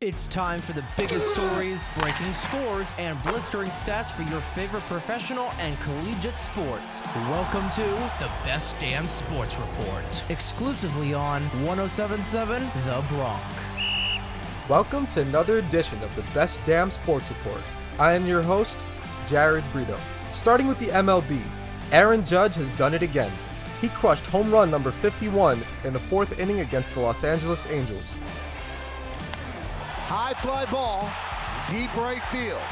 It's time for the biggest stories, breaking scores, and blistering stats for your favorite professional and collegiate sports. Welcome to The Best Damn Sports Report. exclusively on 1077 The Bronx. Welcome to another edition of the Best Damn Sports Report. I am your host, Jared Brito. Starting with the MLB, Aaron Judge has done it again. He crushed home run number 51 in the fourth inning against the Los Angeles Angels. High fly ball, deep right field.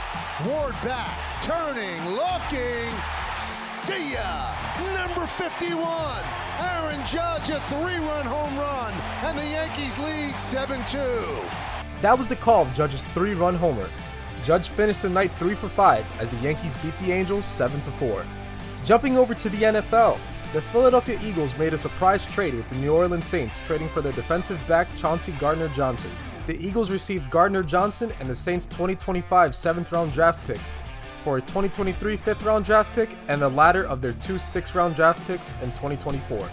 Ward back, turning, looking. See ya! Number 51, Aaron Judge, a three-run home run, and the Yankees lead 7-2. That was the call of Judge's three-run homer. Judge finished the night 3 for 5 as the Yankees beat the Angels 7-4. Jumping over to the NFL, the Philadelphia Eagles made a surprise trade with the New Orleans Saints, trading for their defensive back Chauncey Gardner Johnson. The Eagles received Gardner Johnson and the Saints' 2025 7th round draft pick for a 2023 5th round draft pick and the latter of their two 6th round draft picks in 2024.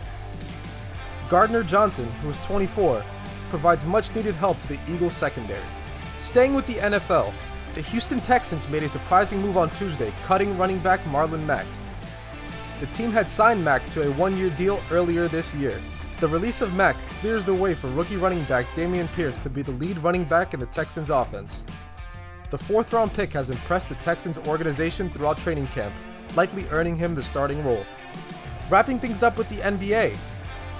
Gardner Johnson, who is 24, provides much needed help to the Eagles secondary. Staying with the NFL, the Houston Texans made a surprising move on Tuesday, cutting running back Marlon Mack. The team had signed Mack to a one year deal earlier this year. The release of Mack clears the way for rookie running back Dameon Pierce to be the lead running back in the Texans offense. The fourth round pick has impressed the Texans organization throughout training camp, likely earning him the starting role. Wrapping things up with the NBA,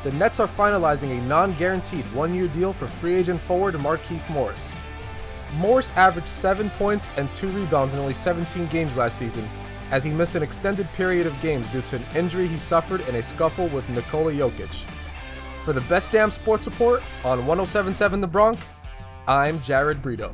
the Nets are finalizing a non guaranteed one year deal for free agent forward Markieff Morris. Morris averaged 7 points and 2 rebounds in only 17 games last season, as he missed an extended period of games due to an injury he suffered in a scuffle with Nikola Jokic. For the best damn sports report on 1077 The Bronx, I'm Jared Brito.